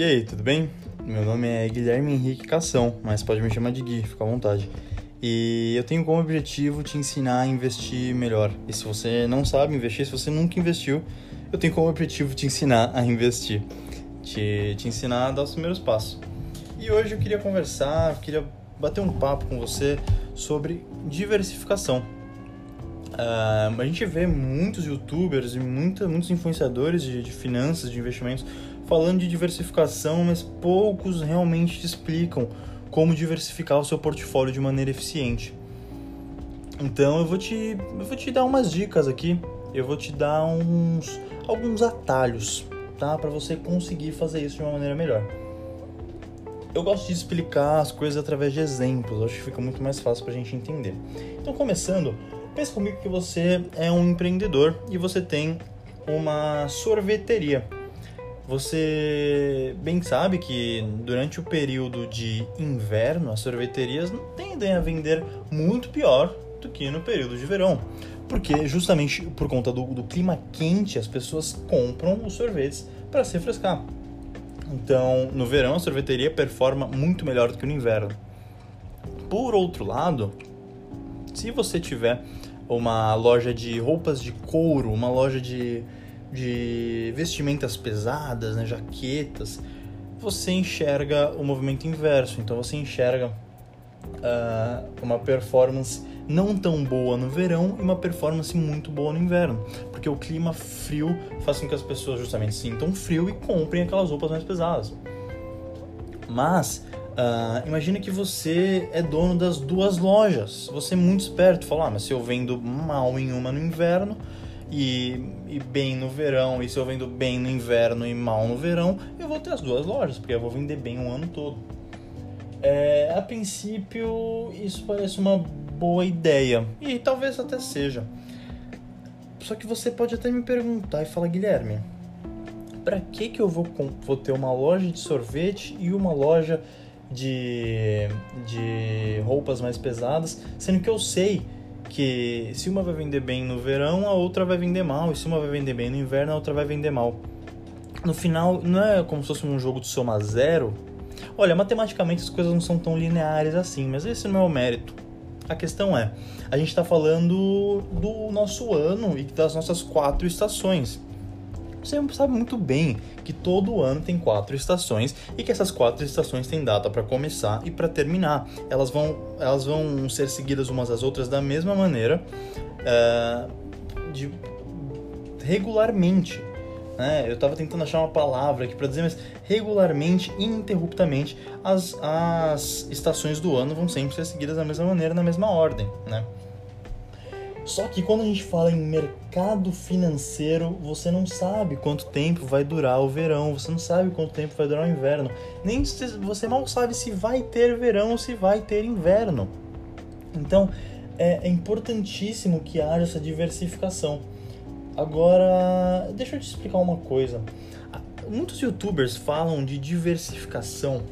E aí, tudo bem? Meu nome é Guilherme Henrique Cação, mas pode me chamar de Gui, fica à vontade. E eu tenho como objetivo te ensinar a investir melhor. E se você não sabe investir, se você nunca investiu, eu tenho como objetivo te ensinar a investir. Te, te ensinar a dar os primeiros passos. E hoje eu queria conversar, queria bater um papo com você sobre diversificação. Uh, a gente vê muitos youtubers e muita, muitos influenciadores de, de finanças, de investimentos, falando de diversificação, mas poucos realmente te explicam como diversificar o seu portfólio de maneira eficiente. Então eu vou te, eu vou te dar umas dicas aqui, eu vou te dar uns alguns atalhos, tá, para você conseguir fazer isso de uma maneira melhor. Eu gosto de explicar as coisas através de exemplos, acho que fica muito mais fácil para a gente entender. Então, começando, pense comigo que você é um empreendedor e você tem uma sorveteria. Você bem sabe que durante o período de inverno as sorveterias tendem a vender muito pior do que no período de verão. Porque justamente por conta do, do clima quente as pessoas compram os sorvetes para se refrescar. Então, no verão a sorveteria performa muito melhor do que no inverno. Por outro lado, se você tiver uma loja de roupas de couro, uma loja de de vestimentas pesadas, né, jaquetas, você enxerga o movimento inverso. Então você enxerga uh, uma performance não tão boa no verão e uma performance muito boa no inverno, porque o clima frio faz com que as pessoas justamente sintam frio e comprem aquelas roupas mais pesadas. Mas uh, imagine que você é dono das duas lojas. Você é muito esperto, fala, ah, mas se eu vendo mal em uma no inverno, e, e bem no verão, e se eu vendo bem no inverno e mal no verão, eu vou ter as duas lojas, porque eu vou vender bem o ano todo. É, a princípio, isso parece uma boa ideia, e talvez até seja. Só que você pode até me perguntar e falar, Guilherme, para que, que eu vou, vou ter uma loja de sorvete e uma loja de, de roupas mais pesadas, sendo que eu sei que se uma vai vender bem no verão, a outra vai vender mal, e se uma vai vender bem no inverno, a outra vai vender mal. No final, não é como se fosse um jogo de soma zero. Olha, matematicamente as coisas não são tão lineares assim, mas esse não é o mérito. A questão é, a gente está falando do nosso ano e das nossas quatro estações. Você sabe muito bem que todo ano tem quatro estações e que essas quatro estações têm data para começar e para terminar. Elas vão, elas vão ser seguidas umas às outras da mesma maneira, uh, de, regularmente. Né? Eu estava tentando achar uma palavra aqui para dizer, mas regularmente, ininterruptamente, as, as estações do ano vão sempre ser seguidas da mesma maneira, na mesma ordem. Né? Só que quando a gente fala em mercado financeiro, você não sabe quanto tempo vai durar o verão, você não sabe quanto tempo vai durar o inverno, nem você mal sabe se vai ter verão ou se vai ter inverno. Então é, é importantíssimo que haja essa diversificação. Agora, deixa eu te explicar uma coisa. Muitos youtubers falam de diversificação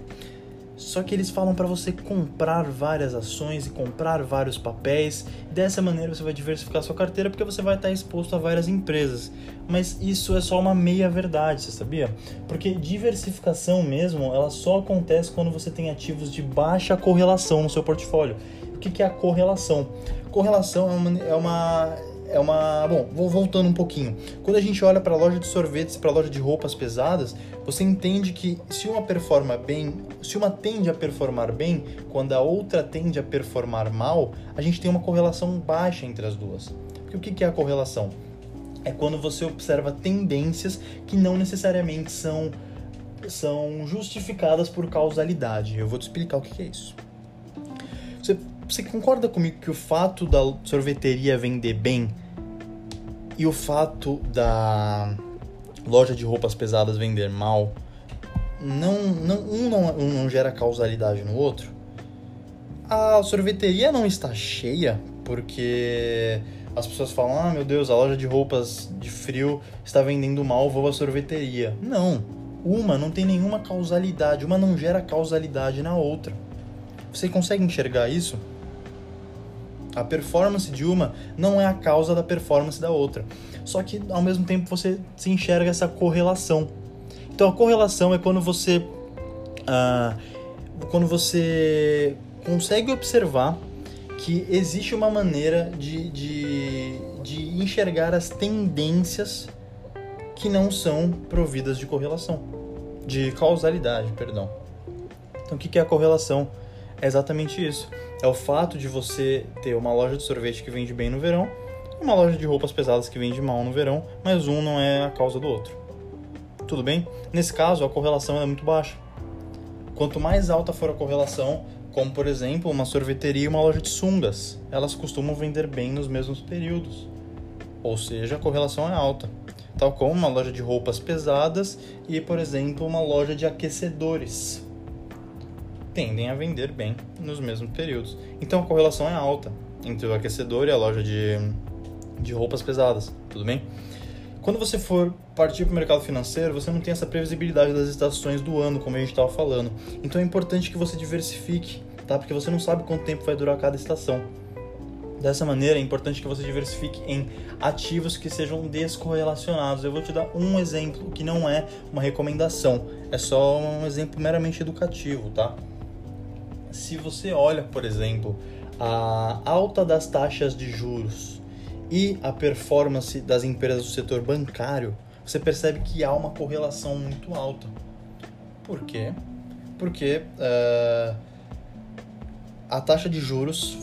só que eles falam para você comprar várias ações e comprar vários papéis. Dessa maneira você vai diversificar sua carteira porque você vai estar exposto a várias empresas. Mas isso é só uma meia verdade, você sabia? Porque diversificação mesmo, ela só acontece quando você tem ativos de baixa correlação no seu portfólio. O que é a correlação? Correlação é uma, é uma é uma. Bom, vou voltando um pouquinho. Quando a gente olha para a loja de sorvetes, para a loja de roupas pesadas, você entende que se uma performa bem, se uma tende a performar bem, quando a outra tende a performar mal, a gente tem uma correlação baixa entre as duas. Porque o que é a correlação? É quando você observa tendências que não necessariamente são, são justificadas por causalidade. Eu vou te explicar o que é isso. Você você concorda comigo que o fato da sorveteria vender bem e o fato da loja de roupas pesadas vender mal não, não, um, não, um não gera causalidade no outro? A sorveteria não está cheia porque as pessoas falam: ah, meu Deus, a loja de roupas de frio está vendendo mal, vou à sorveteria. Não, uma não tem nenhuma causalidade, uma não gera causalidade na outra. Você consegue enxergar isso? A performance de uma não é a causa da performance da outra. Só que ao mesmo tempo você se enxerga essa correlação. Então a correlação é quando você uh, quando você consegue observar que existe uma maneira de, de, de enxergar as tendências que não são providas de correlação, de causalidade, perdão. Então o que é a correlação? É exatamente isso. É o fato de você ter uma loja de sorvete que vende bem no verão e uma loja de roupas pesadas que vende mal no verão, mas um não é a causa do outro. Tudo bem? Nesse caso, a correlação é muito baixa. Quanto mais alta for a correlação, como por exemplo uma sorveteria e uma loja de sungas, elas costumam vender bem nos mesmos períodos. Ou seja, a correlação é alta. Tal como uma loja de roupas pesadas e, por exemplo, uma loja de aquecedores tendem a vender bem nos mesmos períodos. Então a correlação é alta entre o aquecedor e a loja de, de roupas pesadas, tudo bem? Quando você for partir para o mercado financeiro, você não tem essa previsibilidade das estações do ano, como a gente estava falando. Então é importante que você diversifique, tá? Porque você não sabe quanto tempo vai durar cada estação. Dessa maneira, é importante que você diversifique em ativos que sejam descorrelacionados. Eu vou te dar um exemplo que não é uma recomendação, é só um exemplo meramente educativo, tá? Se você olha, por exemplo, a alta das taxas de juros e a performance das empresas do setor bancário, você percebe que há uma correlação muito alta. Por quê? Porque uh, a taxa de juros,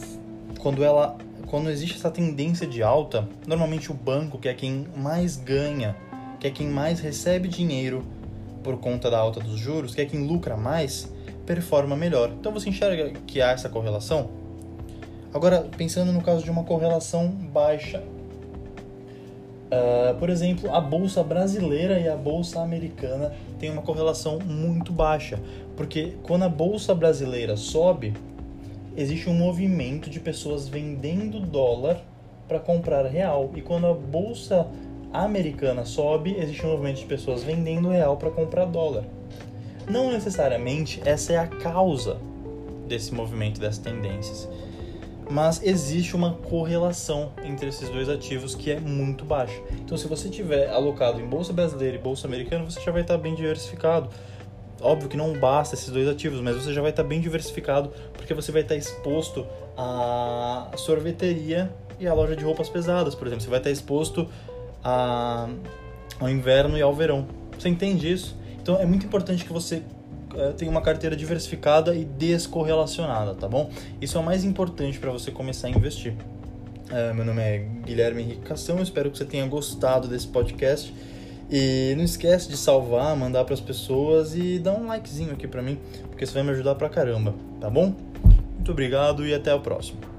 quando ela, quando existe essa tendência de alta, normalmente o banco, que é quem mais ganha, que é quem mais recebe dinheiro por conta da alta dos juros, que é quem lucra mais, performa melhor. Então você enxerga que há essa correlação? Agora, pensando no caso de uma correlação baixa, uh, por exemplo, a bolsa brasileira e a bolsa americana têm uma correlação muito baixa, porque quando a bolsa brasileira sobe, existe um movimento de pessoas vendendo dólar para comprar real, e quando a bolsa americana sobe, existe um movimento de pessoas vendendo real para comprar dólar. Não necessariamente essa é a causa desse movimento, dessas tendências. Mas existe uma correlação entre esses dois ativos que é muito baixa. Então, se você tiver alocado em bolsa brasileira e bolsa americana, você já vai estar bem diversificado. Óbvio que não basta esses dois ativos, mas você já vai estar bem diversificado porque você vai estar exposto à sorveteria e à loja de roupas pesadas, por exemplo. Você vai estar exposto ao inverno e ao verão. Você entende isso? Então é muito importante que você uh, tenha uma carteira diversificada e descorrelacionada, tá bom? Isso é o mais importante para você começar a investir. Uh, meu nome é Guilherme Henrique Cação, espero que você tenha gostado desse podcast. E não esquece de salvar, mandar para as pessoas e dar um likezinho aqui para mim, porque isso vai me ajudar pra caramba, tá bom? Muito obrigado e até o próximo.